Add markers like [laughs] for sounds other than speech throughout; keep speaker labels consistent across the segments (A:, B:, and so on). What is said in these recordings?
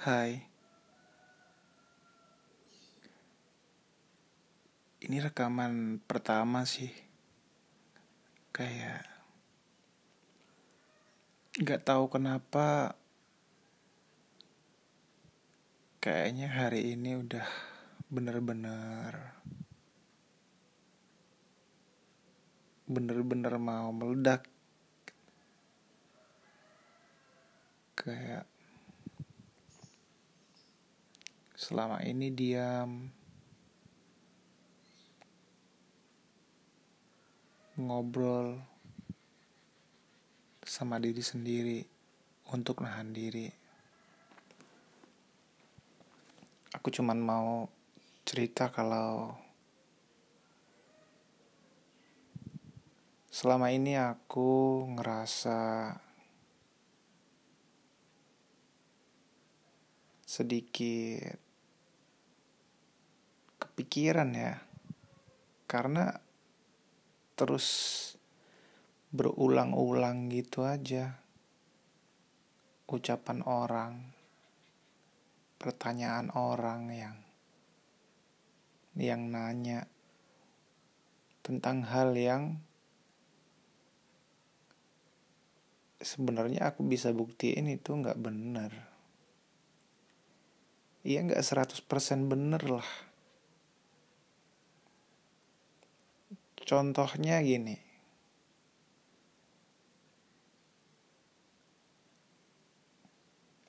A: Hai. Ini rekaman pertama sih. Kayak Gak tahu kenapa Kayaknya hari ini udah bener-bener Bener-bener mau meledak. Kayak selama ini diam. Ngobrol sama diri sendiri untuk nahan diri. Aku cuman mau cerita kalau selama ini aku ngerasa sedikit kepikiran ya. Karena terus berulang-ulang gitu aja ucapan orang pertanyaan orang yang yang nanya tentang hal yang sebenarnya aku bisa buktiin itu nggak benar iya nggak 100% bener lah Contohnya gini.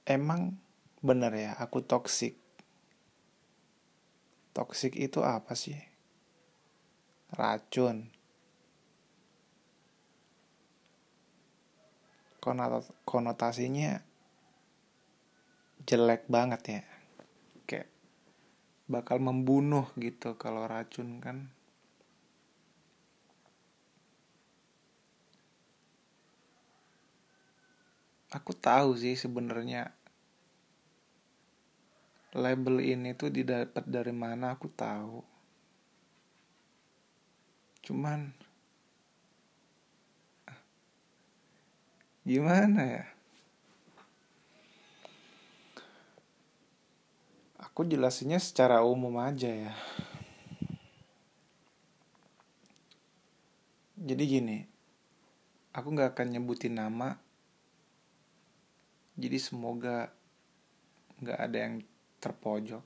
A: Emang bener ya aku toksik. Toksik itu apa sih? Racun. Konotasinya jelek banget ya. Kayak bakal membunuh gitu kalau racun kan aku tahu sih sebenarnya label ini tuh didapat dari mana aku tahu. Cuman gimana ya? Aku jelasinnya secara umum aja ya. Jadi gini aku nggak akan nyebutin nama jadi semoga nggak ada yang terpojok.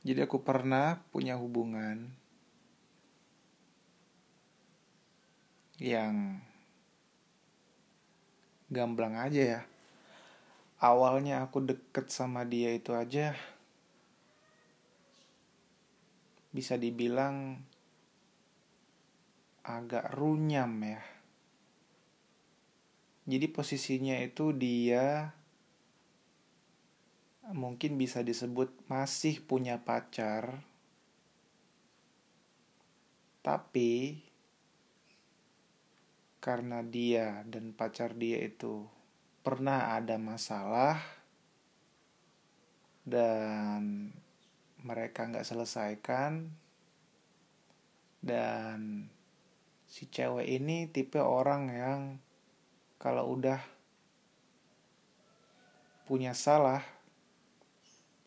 A: Jadi aku pernah punya hubungan yang gamblang aja ya. Awalnya aku deket sama dia itu aja bisa dibilang agak runyam ya jadi posisinya itu dia mungkin bisa disebut masih punya pacar. Tapi karena dia dan pacar dia itu pernah ada masalah dan mereka nggak selesaikan dan si cewek ini tipe orang yang kalau udah punya salah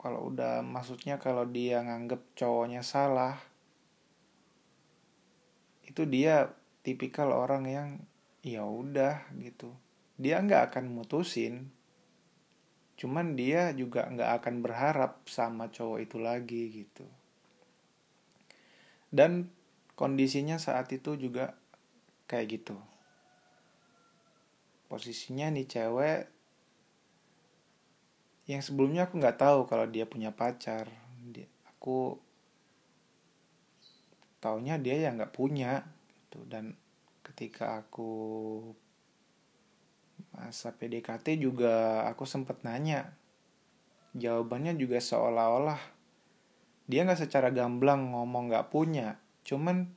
A: kalau udah maksudnya kalau dia nganggep cowoknya salah itu dia tipikal orang yang ya udah gitu. Dia nggak akan mutusin. Cuman dia juga nggak akan berharap sama cowok itu lagi gitu. Dan kondisinya saat itu juga kayak gitu posisinya nih cewek yang sebelumnya aku nggak tahu kalau dia punya pacar. Dia, aku taunya dia ya nggak punya gitu. Dan ketika aku masa PDKT juga aku sempet nanya. Jawabannya juga seolah-olah dia nggak secara gamblang ngomong nggak punya. Cuman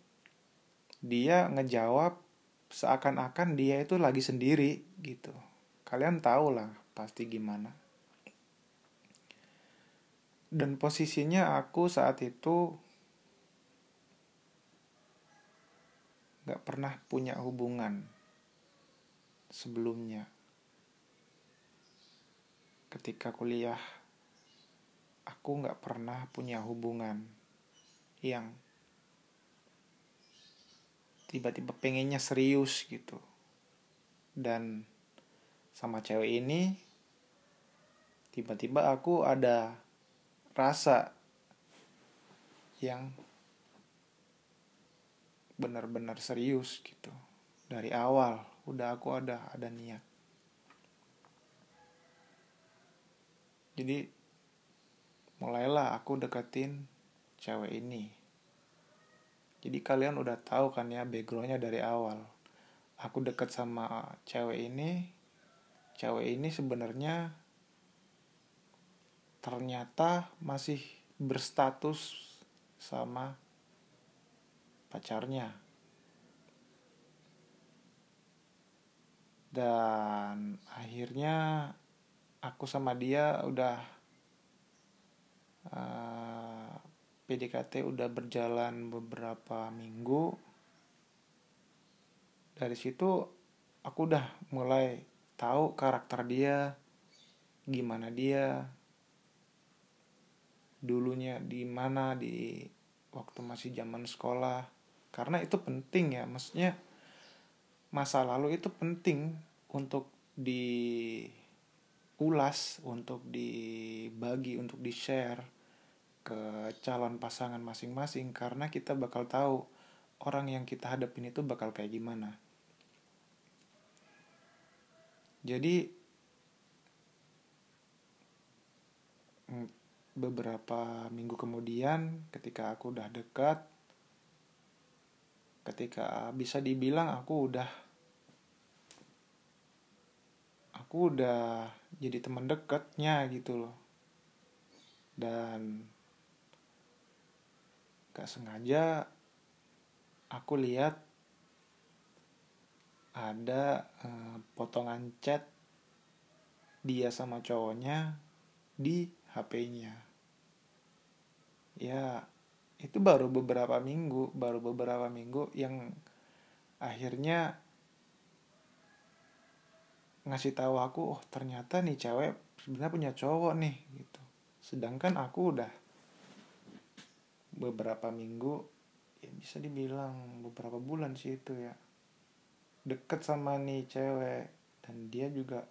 A: dia ngejawab seakan-akan dia itu lagi sendiri gitu. Kalian tahu lah pasti gimana. Dan posisinya aku saat itu gak pernah punya hubungan sebelumnya. ketika kuliah aku nggak pernah punya hubungan yang tiba-tiba pengennya serius gitu. Dan sama cewek ini tiba-tiba aku ada rasa yang benar-benar serius gitu. Dari awal udah aku ada ada niat. Jadi mulailah aku deketin cewek ini jadi kalian udah tahu kan ya backgroundnya dari awal. Aku deket sama cewek ini cewek ini sebenarnya ternyata masih berstatus sama pacarnya. Dan akhirnya aku sama dia udah uh, PDKT udah berjalan beberapa minggu. Dari situ aku udah mulai tahu karakter dia gimana dia dulunya di mana di waktu masih zaman sekolah. Karena itu penting ya maksudnya masa lalu itu penting untuk diulas untuk dibagi untuk di share ke calon pasangan masing-masing karena kita bakal tahu orang yang kita hadapin itu bakal kayak gimana. Jadi beberapa minggu kemudian ketika aku udah dekat ketika bisa dibilang aku udah aku udah jadi teman dekatnya gitu loh. Dan gak sengaja aku lihat ada eh, potongan chat dia sama cowoknya di HP-nya ya itu baru beberapa minggu baru beberapa minggu yang akhirnya ngasih tahu aku oh ternyata nih cewek sebenarnya punya cowok nih gitu. Sedangkan aku udah beberapa minggu ya bisa dibilang beberapa bulan sih itu ya. Deket sama nih cewek dan dia juga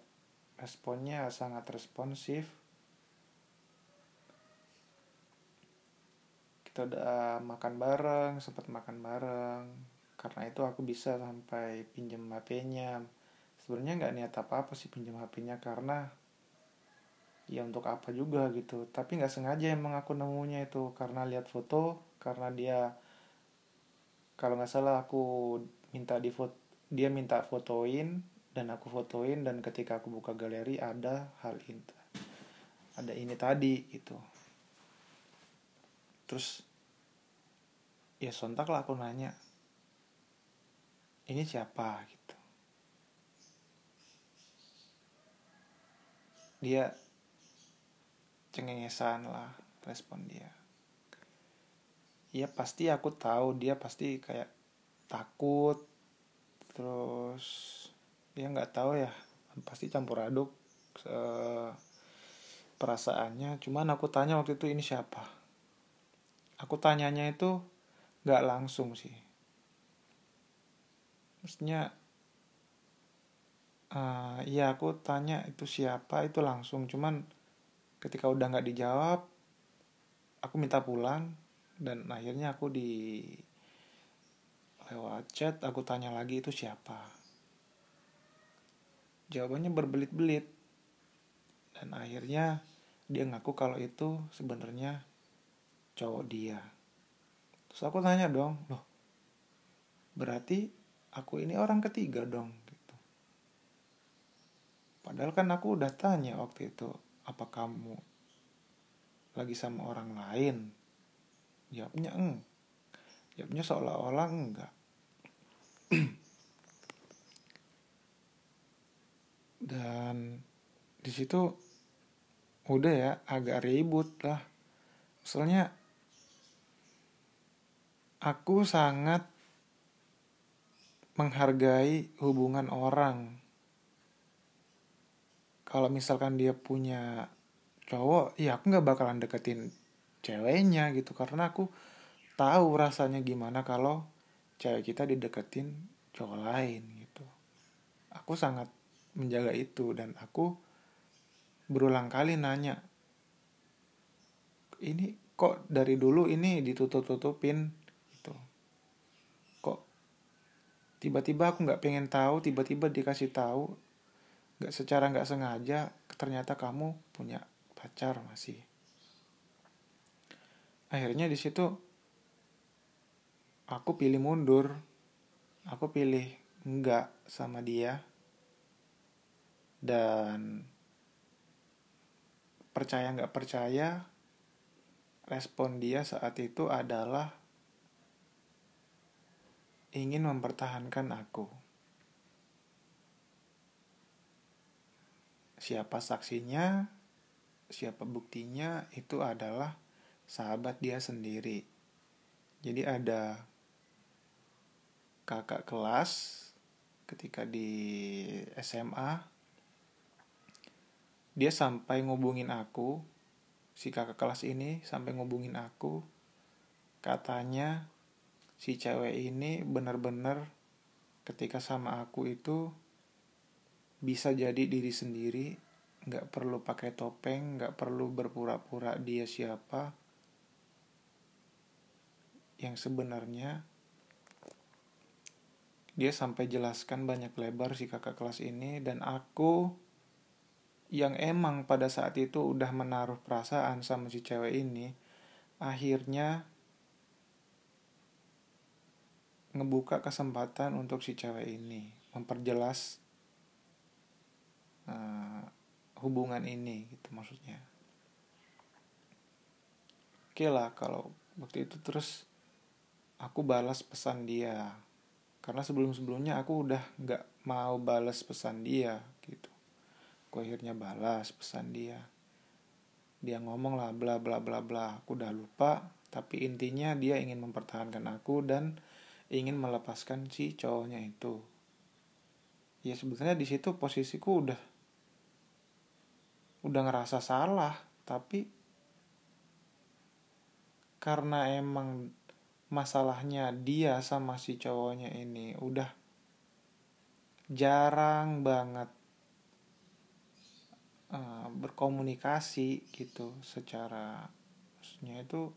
A: responnya sangat responsif. Kita udah makan bareng sempat makan bareng. Karena itu aku bisa sampai pinjam HP-nya sebenarnya nggak niat apa apa sih pinjam HP-nya karena ya untuk apa juga gitu. Tapi nggak sengaja emang aku nemunya itu karena lihat foto karena dia kalau nggak salah aku minta di foto dia minta fotoin dan aku fotoin dan ketika aku buka galeri ada hal ini ada ini tadi gitu. Terus ya sontak lah aku nanya ini siapa? gitu. Dia cengengesan lah respon dia. Ya pasti aku tahu dia pasti kayak takut terus dia nggak tahu ya pasti campur aduk perasaannya. Cuman aku tanya waktu itu ini siapa? Aku tanyanya itu nggak langsung sih. Maksudnya uh, ya aku tanya itu siapa itu langsung. Cuman ketika udah nggak dijawab aku minta pulang dan akhirnya aku di lewat chat aku tanya lagi itu siapa? Jawabannya berbelit-belit. Dan akhirnya dia ngaku kalau itu sebenarnya cowok dia. Terus aku tanya dong loh berarti aku ini orang ketiga dong? Gitu. Padahal kan aku udah tanya waktu itu apa kamu lagi sama orang lain? Jawabnya eng. Jawabnya seolah-olah enggak. [clears throat] Dan di situ udah ya agak ribut lah. Soalnya aku sangat menghargai hubungan orang. Kalau misalkan dia punya cowok ya aku nggak bakalan deketin ceweknya gitu. Karena aku tahu rasanya gimana kalau cewek kita dideketin cowok lain gitu. Aku sangat menjaga itu dan aku berulang kali nanya ini kok dari dulu ini ditutup-tutupin? Gitu. Kok tiba-tiba aku nggak pengen tahu tiba-tiba dikasih tahu nggak secara nggak sengaja ternyata kamu punya pacar masih. Akhirnya di situ aku pilih mundur. Aku pilih enggak sama dia. Dan percaya nggak percaya respon dia saat itu adalah ingin mempertahankan aku siapa saksinya siapa buktinya itu adalah sahabat dia sendiri. Jadi ada kakak kelas ketika di SMA dia sampai ngubungin aku si kakak kelas ini sampai ngubungin aku katanya si cewek ini bener-bener ketika sama aku itu bisa jadi diri sendiri nggak perlu pakai topeng nggak perlu berpura-pura dia siapa. Yang sebenarnya dia sampai jelaskan banyak lebar si kakak kelas ini dan aku yang emang pada saat itu udah menaruh perasaan sama si cewek ini akhirnya ngebuka kesempatan untuk si cewek ini memperjelas uh, hubungan ini gitu maksudnya. Oke lah kalau waktu itu terus aku balas pesan dia. Karena sebelum sebelumnya aku udah nggak mau balas pesan dia gitu. Aku akhirnya balas pesan dia. Dia ngomong lah bla bla bla bla. Aku udah lupa tapi intinya dia ingin mempertahankan aku dan ingin melepaskan si cowoknya itu. Ya sebenarnya di situ posisiku udah udah ngerasa salah tapi karena emang masalahnya dia sama si cowoknya ini udah jarang banget uh, berkomunikasi gitu secara maksudnya itu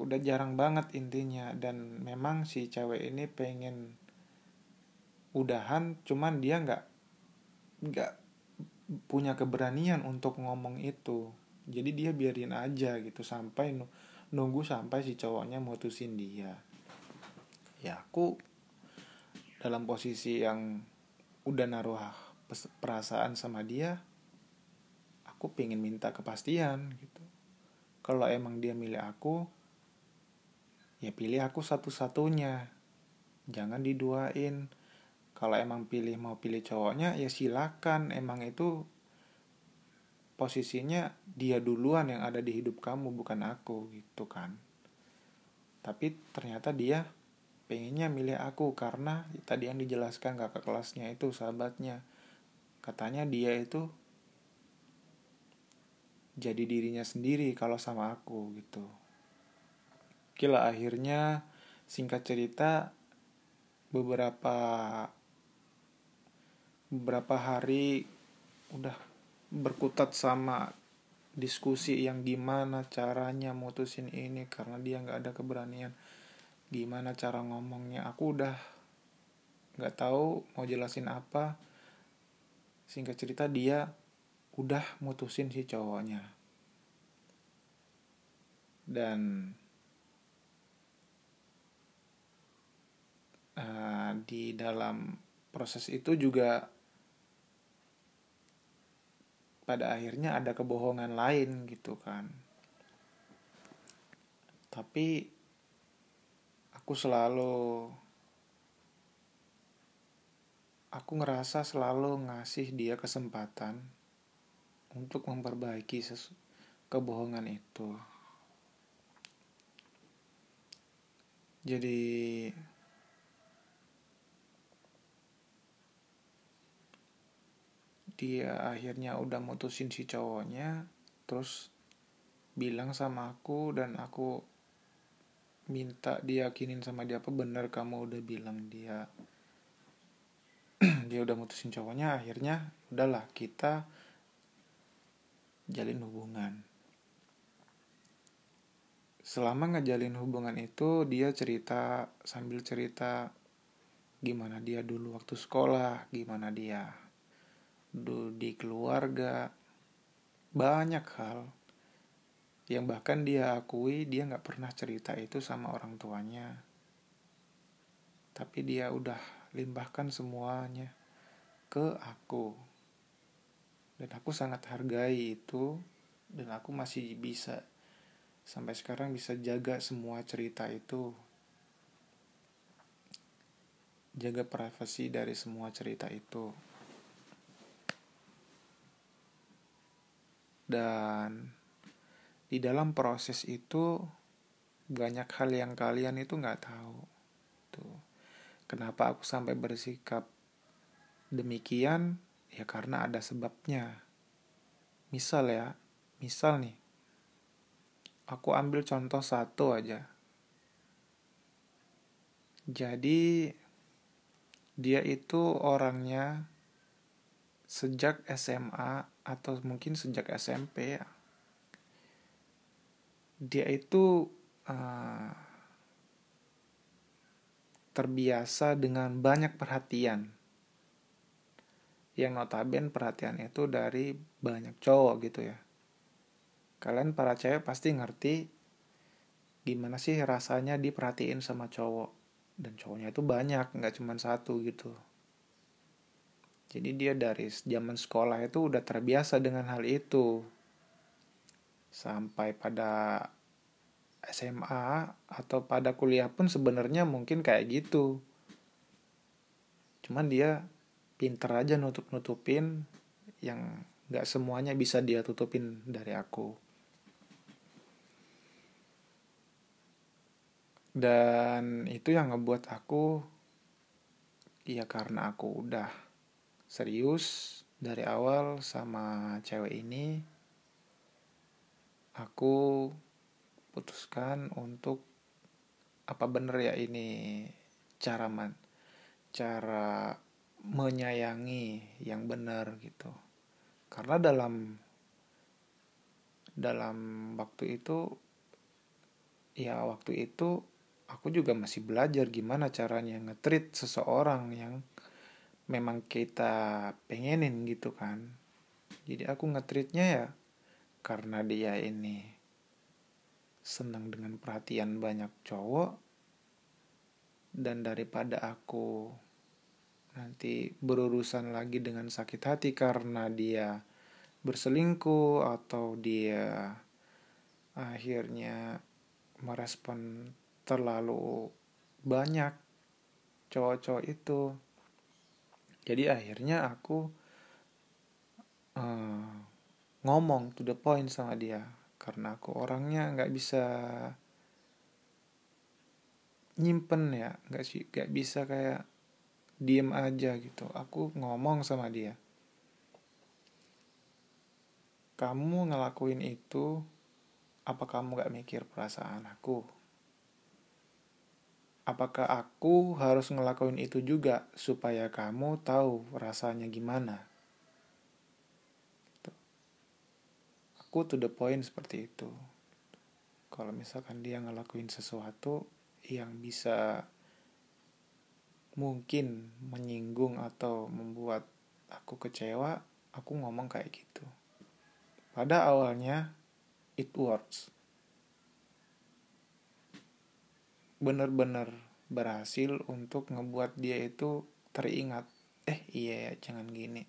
A: udah jarang banget intinya. Dan memang si cewek ini pengen udahan cuman dia nggak nggak punya keberanian untuk ngomong itu. Jadi dia biarin aja gitu sampai nunggu sampai si cowoknya mutusin dia. Ya aku dalam posisi yang udah naruh perasaan sama dia aku pengen minta kepastian gitu. Kalau emang dia milih aku ya pilih aku satu-satunya. Jangan diduain kalau emang pilih mau pilih cowoknya ya silakan. Emang itu posisinya dia duluan yang ada di hidup kamu bukan aku gitu kan. Tapi ternyata dia pengennya milih aku karena tadi yang dijelaskan kakak kelasnya itu sahabatnya. Katanya dia itu jadi dirinya sendiri kalau sama aku gitu. Kila akhirnya singkat cerita beberapa beberapa hari udah berkutat sama diskusi yang gimana caranya mutusin ini karena dia nggak ada keberanian. Gimana cara ngomongnya? Aku udah nggak tahu mau jelasin apa. Singkat cerita dia udah mutusin si cowoknya. Dan uh, di dalam proses itu juga pada akhirnya ada kebohongan lain gitu kan. Tapi aku selalu aku ngerasa selalu ngasih dia kesempatan untuk memperbaiki kebohongan itu. Jadi dia akhirnya udah mutusin si cowoknya terus bilang sama aku dan aku minta diyakinin sama dia apa bener kamu udah bilang dia [clears throat] dia udah mutusin cowoknya akhirnya udahlah kita jalin hubungan. Selama ngejalin hubungan itu dia cerita sambil cerita gimana dia dulu waktu sekolah gimana dia di keluarga. Banyak hal yang bahkan dia akui dia nggak pernah cerita itu sama orang tuanya. Tapi dia udah limbahkan semuanya ke aku. Dan aku sangat hargai itu. Dan aku masih bisa sampai sekarang bisa jaga semua cerita itu. Jaga privasi dari semua cerita itu dan di dalam proses itu banyak hal yang kalian itu nggak tahu. Tuh. Kenapa aku sampai bersikap demikian? Ya karena ada sebabnya. Misal ya misal nih. Aku ambil contoh satu aja. Jadi dia itu orangnya sejak SMA atau mungkin sejak SMP ya. Dia itu uh, terbiasa dengan banyak perhatian. Yang notaben perhatian itu dari banyak cowok gitu ya kalian para cewek pasti ngerti gimana sih rasanya diperhatiin sama cowok dan cowoknya itu banyak nggak cuma satu gitu jadi dia dari zaman sekolah itu udah terbiasa dengan hal itu. Sampai pada SMA atau pada kuliah pun sebenarnya mungkin kayak gitu. Cuman dia pinter aja nutup nutupin yang nggak semuanya bisa dia tutupin dari aku. Dan itu yang ngebuat aku ya karena aku udah serius dari awal sama cewek ini aku putuskan untuk apa bener ya ini cara man cara menyayangi yang benar gitu. Karena dalam dalam waktu itu ya waktu itu aku juga masih belajar gimana caranya ngetrit seseorang yang memang kita pengenin gitu kan. Jadi aku ngetritnya ya karena dia ini senang dengan perhatian banyak cowok dan daripada aku nanti berurusan lagi dengan sakit hati karena dia berselingkuh atau dia akhirnya merespon terlalu banyak cowok-cowok itu jadi akhirnya aku uh, ngomong to the point sama dia. Karena aku orangnya nggak bisa nyimpen ya. Nggak sih nggak bisa kayak diem aja gitu. Aku ngomong sama dia. Kamu ngelakuin itu apa kamu gak mikir perasaan aku apakah aku harus ngelakuin itu juga supaya kamu tahu rasanya gimana? Aku to the point seperti itu. Kalau misalkan dia ngelakuin sesuatu yang bisa mungkin menyinggung atau membuat aku kecewa, aku ngomong kayak gitu. Pada awalnya, it works bener-bener berhasil untuk ngebuat dia itu teringat eh iya ya jangan gini.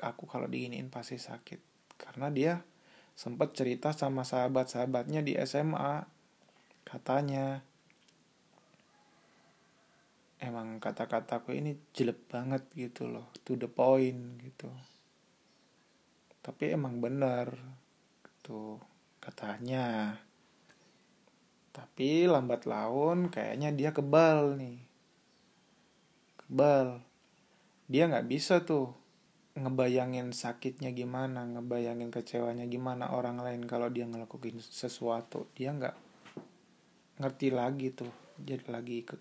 A: Aku kalau diginiin pasti sakit. Karena dia sempat cerita sama sahabat-sahabatnya di SMA katanya emang kata-kataku ini jelek banget gitu loh to the point gitu. Tapi emang bener tuh katanya tapi lambat laun kayaknya dia kebal nih. Kebal. dia nggak bisa tuh ngebayangin sakitnya gimana ngebayangin kecewanya gimana orang lain kalau dia ngelakuin sesuatu dia nggak ngerti lagi tuh jadi lagi ke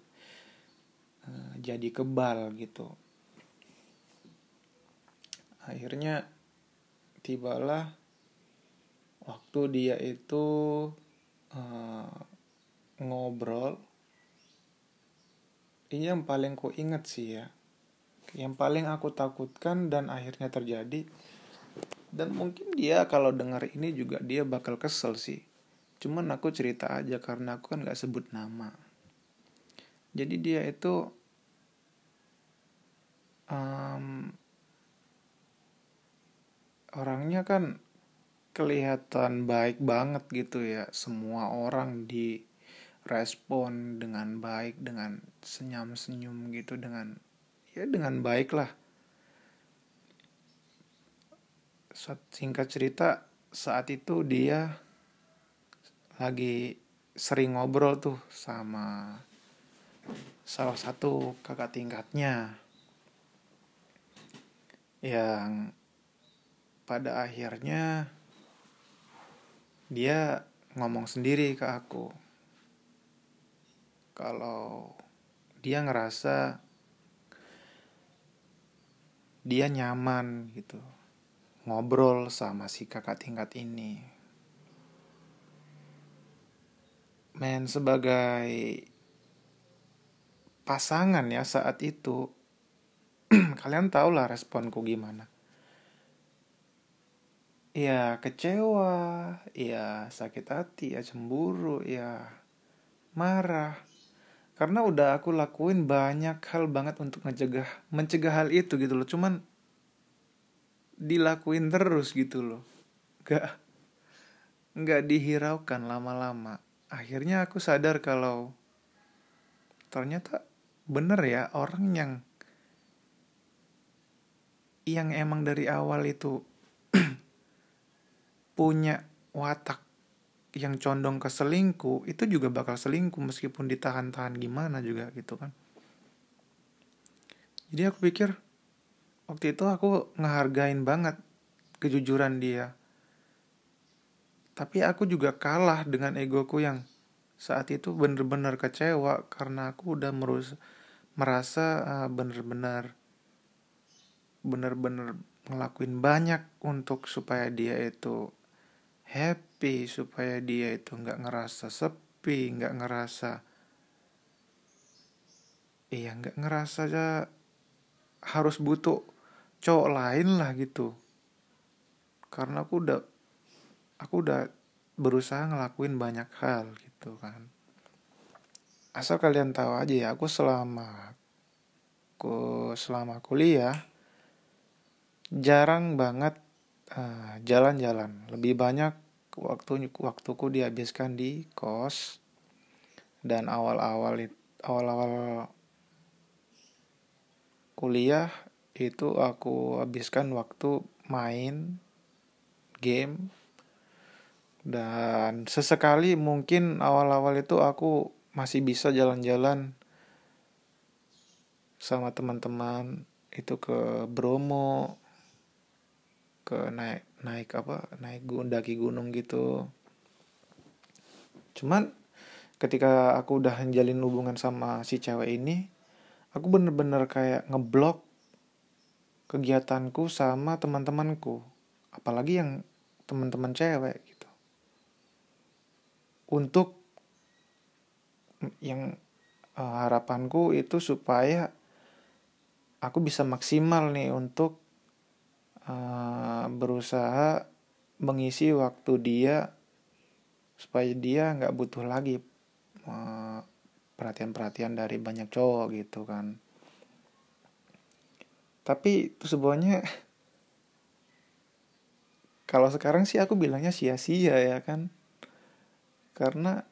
A: uh, jadi kebal gitu akhirnya tibalah waktu dia itu uh, ngobrol ini yang paling ku inget sih ya. Yang paling aku takutkan dan akhirnya terjadi dan mungkin dia kalau dengar ini juga dia bakal kesel sih. Cuman aku cerita aja karena aku kan gak sebut nama. Jadi dia itu um, orangnya kan kelihatan baik banget gitu ya. Semua orang di respon dengan baik dengan senyum senyum gitu dengan ya dengan baik lah. Singkat cerita saat itu dia lagi sering ngobrol tuh sama salah satu kakak tingkatnya yang pada akhirnya dia ngomong sendiri ke aku kalau dia ngerasa dia nyaman gitu ngobrol sama si kakak tingkat ini men sebagai pasangan ya saat itu [clears throat] kalian tau lah responku gimana ya kecewa, ya sakit hati, ya cemburu, ya marah. Karena udah aku lakuin banyak hal banget untuk ngecegah, mencegah hal itu gitu loh. Cuman dilakuin terus gitu loh. Gak, gak dihiraukan lama-lama. Akhirnya aku sadar kalau ternyata bener ya orang yang yang emang dari awal itu [clears throat] punya watak yang condong ke selingkuh itu juga bakal selingkuh meskipun ditahan-tahan gimana juga gitu kan. Jadi aku pikir waktu itu aku ngehargain banget kejujuran dia. Tapi aku juga kalah dengan egoku yang saat itu bener-bener kecewa karena aku udah merus merasa uh, bener-bener bener-bener ngelakuin banyak untuk supaya dia itu happy supaya dia itu nggak ngerasa sepi nggak ngerasa iya nggak ngerasa aja harus butuh cowok lain lah gitu. Karena aku udah aku udah berusaha ngelakuin banyak hal gitu kan. Asal kalian tahu aja ya aku selama aku selama kuliah jarang banget ah, jalan-jalan. Lebih banyak waktu waktuku dihabiskan di kos dan awal-awal awal-awal kuliah itu aku habiskan waktu main game. Dan sesekali mungkin awal-awal itu aku masih bisa jalan-jalan sama teman-teman itu ke Bromo ke naik naik apa naik daki gunung gitu. Cuman ketika aku udah menjalin hubungan sama si cewek ini aku bener-bener kayak ngeblok kegiatanku sama teman-temanku. Apalagi yang teman-teman cewek gitu. Untuk yang uh, harapanku itu supaya aku bisa maksimal nih untuk uh, berusaha mengisi waktu dia supaya dia nggak butuh lagi perhatian perhatian-perhatian dari banyak cowok gitu kan. Tapi itu sebenarnya [laughs] kalau sekarang sih aku bilangnya sia-sia ya kan. Karena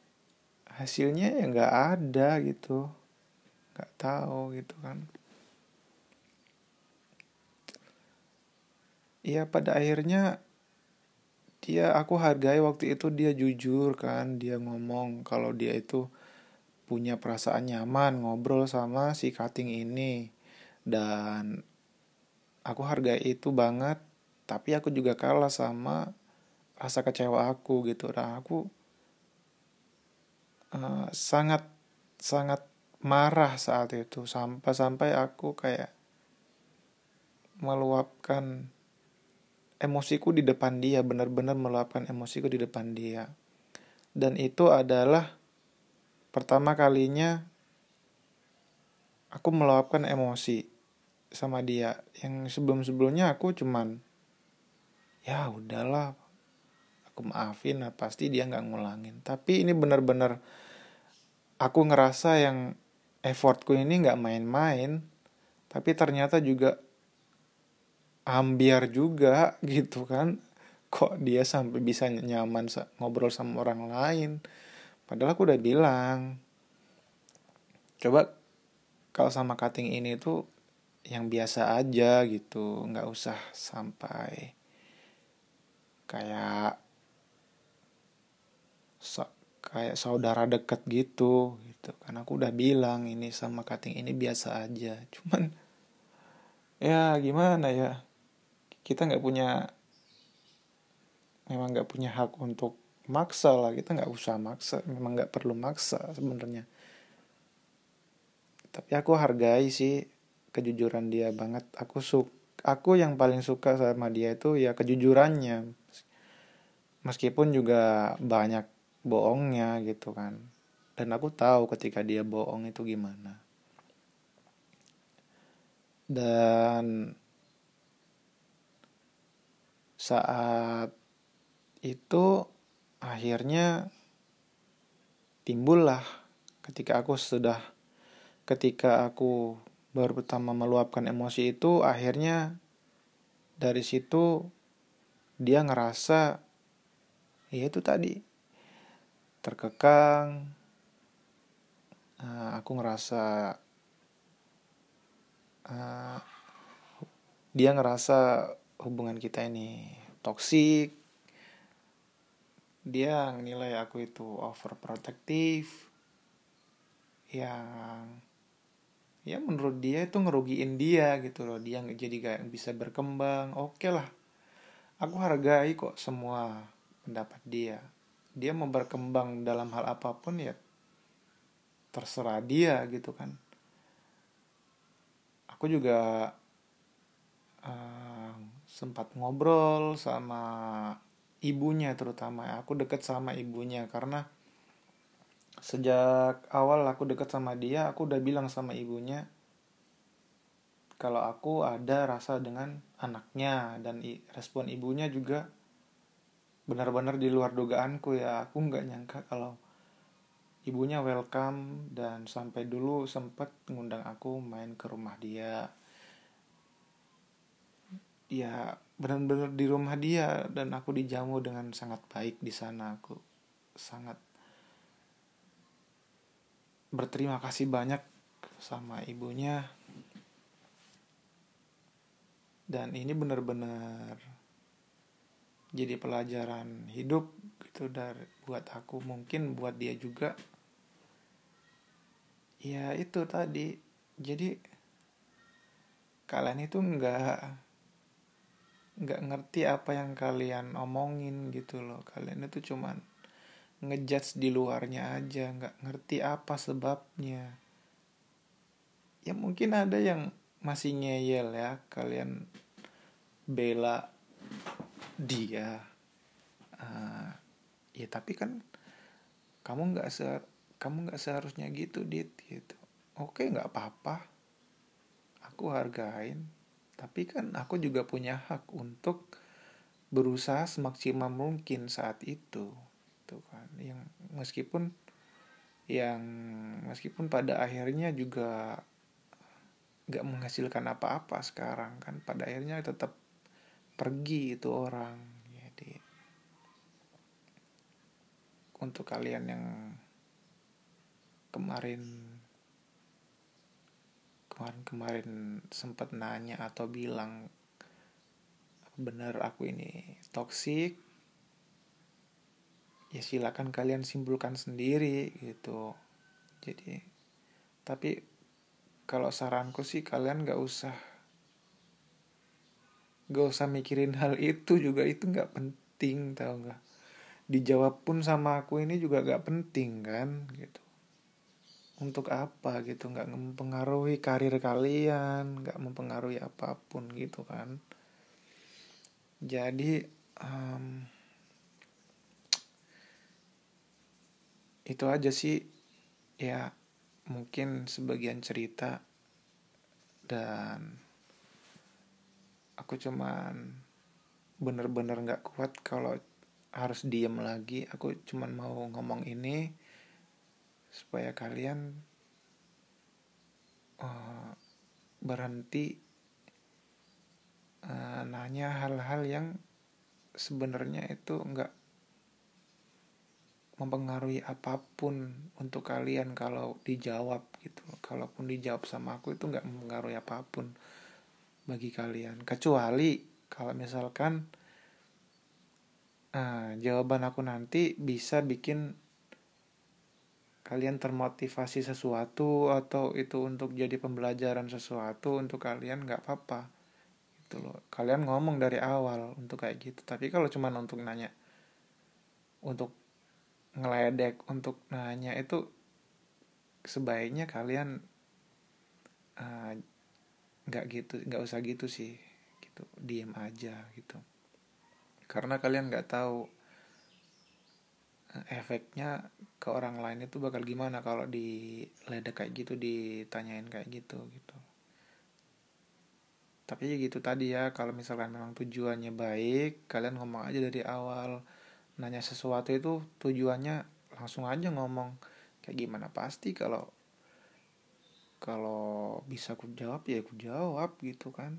A: hasilnya ya nggak ada gitu. Nggak tahu gitu kan ya pada akhirnya dia aku hargai waktu itu dia jujur kan dia ngomong kalau dia itu punya perasaan nyaman ngobrol sama si cutting ini. Dan aku hargai itu banget tapi aku juga kalah sama rasa kecewa aku gitu. Dan aku uh, sangat sangat marah saat itu. Sampai sampai aku kayak meluapkan emosiku di depan dia benar-benar meluapkan emosiku di depan dia. Dan itu adalah pertama kalinya aku meluapkan emosi sama dia. Yang sebelum-sebelumnya aku cuman ya udahlah aku maafin lah pasti dia nggak ngulangin. Tapi ini benar-benar aku ngerasa yang effortku ini nggak main-main tapi ternyata juga ambiar juga [laughs] gitu kan. Kok dia sampai bisa nyaman ngobrol sama orang lain? Padahal aku udah bilang. Coba kalau sama cutting ini tuh yang biasa aja gitu nggak usah sampai kayak so, kayak saudara deket gitu gitu karena aku udah bilang ini sama cutting ini biasa aja. Cuman ya gimana ya kita nggak punya memang nggak punya hak untuk maksa lah. Kita nggak usah maksa memang nggak perlu maksa sebenarnya. Tapi aku hargai sih kejujuran dia banget. Aku suka aku yang paling suka sama dia itu ya kejujurannya. Meskipun juga banyak bohongnya gitu kan. Dan aku tahu ketika dia bohong itu gimana. Dan saat itu akhirnya timbullah ketika aku sudah ketika aku baru pertama meluapkan emosi itu akhirnya dari situ dia ngerasa ya itu tadi. Terkekang uh, aku ngerasa uh, dia ngerasa hubungan kita ini toksik dia nilai aku itu overprotective yang ya menurut dia itu ngerugiin dia gitu loh. Dia jadi kayak bisa berkembang. Oke okay lah aku hargai kok semua pendapat dia. Dia mau berkembang dalam hal apa pun ya terserah dia gitu kan. Aku juga uh, sempat ngobrol sama ibunya terutama. Aku deket sama ibunya karena sejak awal aku deket sama dia aku udah bilang sama ibunya kalau aku ada rasa dengan anaknya dan respon ibunya juga benar-benar di luar dugaanku ya. Aku nggak nyangka kalau ibunya welcome dan sampai dulu sempet ngundang aku main ke rumah dia ya benar-benar di rumah dia dan aku dijamu dengan sangat baik di sana. Aku sangat berterima kasih banyak sama ibunya. Dan ini benar-benar jadi pelajaran hidup gitu dari buat aku mungkin buat dia juga. Ya itu tadi. Jadi kalian itu nggak nggak ngerti apa yang kalian omongin gitu loh. Kalian itu cuman ngejudge di luarnya aja nggak ngerti apa sebabnya. Ya mungkin ada yang masih ngeyel ya kalian bela dia. Uh, ya tapi kan kamu nggak se kamu nggak seharusnya gitu dit gitu. Oke nggak apa-apa. Aku hargain tapi kan aku juga punya hak untuk berusaha semaksimal mungkin saat itu gitu kan. Yang meskipun yang meskipun pada akhirnya juga nggak menghasilkan apa-apa sekarang kan. Pada akhirnya tetap pergi itu orang jadi untuk kalian yang kemarin kemarin-kemarin sempat nanya atau bilang benar aku ini toksik ya silakan kalian simpulkan sendiri gitu. Jadi tapi kalau saranku sih kalian gak usah gak usah mikirin hal itu juga itu nggak penting tau nggak? Dijawab pun sama aku ini juga gak penting kan gitu untuk apa gitu nggak mempengaruhi karir kalian nggak mempengaruhi apa pun gitu kan. Jadi um, itu aja sih. Ya mungkin sebagian cerita dan aku cuman bener-bener nggak -bener kuat kalau harus diem lagi. Aku cuman mau ngomong ini supaya kalian uh, berhenti uh, nanya hal-hal yang sebenarnya itu enggak mempengaruhi apa pun untuk kalian kalau dijawab gitu. Kalaupun dijawab sama aku itu nggak mempengaruhi apa pun bagi kalian. Kecuali kalau misalkan uh, jawaban aku nanti bisa bikin kalian termotivasi sesuatu atau itu untuk jadi pembelajaran sesuatu untuk kalian nggak apa-apa. Gitu loh. Kalian ngomong dari awal untuk kayak gitu. Tapi kalau cuma untuk nanya untuk ngeledek untuk nanya itu sebaiknya kalian uh, nggak gitu nggak usah gitu sih. Gitu. Diem aja gitu. Karena kalian nggak tahu efeknya ke orang lain itu bakal gimana kalau di ledek kayak gitu ditanyain kayak gitu gitu. Tapi ya gitu tadi ya kalau misalkan memang tujuannya baik kalian ngomong aja dari awal. Nanya sesuatu itu tujuannya langsung aja ngomong. Kayak gimana? Pasti kalau kalau bisa aku jawab ya aku jawab gitu kan.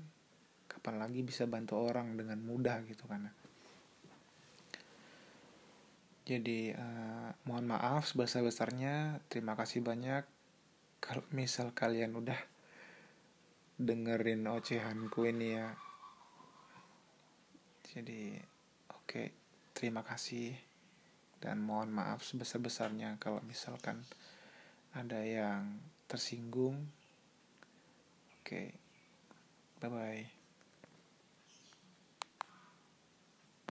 A: Kapan lagi bisa bantu orang dengan mudah gitu kan jadi uh, mohon maaf sebesar-besarnya. Terima kasih banyak. Kalau misal kalian udah dengerin ocehanku ini ya. Jadi oke okay, terima kasih. Dan mohon maaf sebesar-besarnya kalau misalkan ada yang tersinggung. Oke okay, bye bye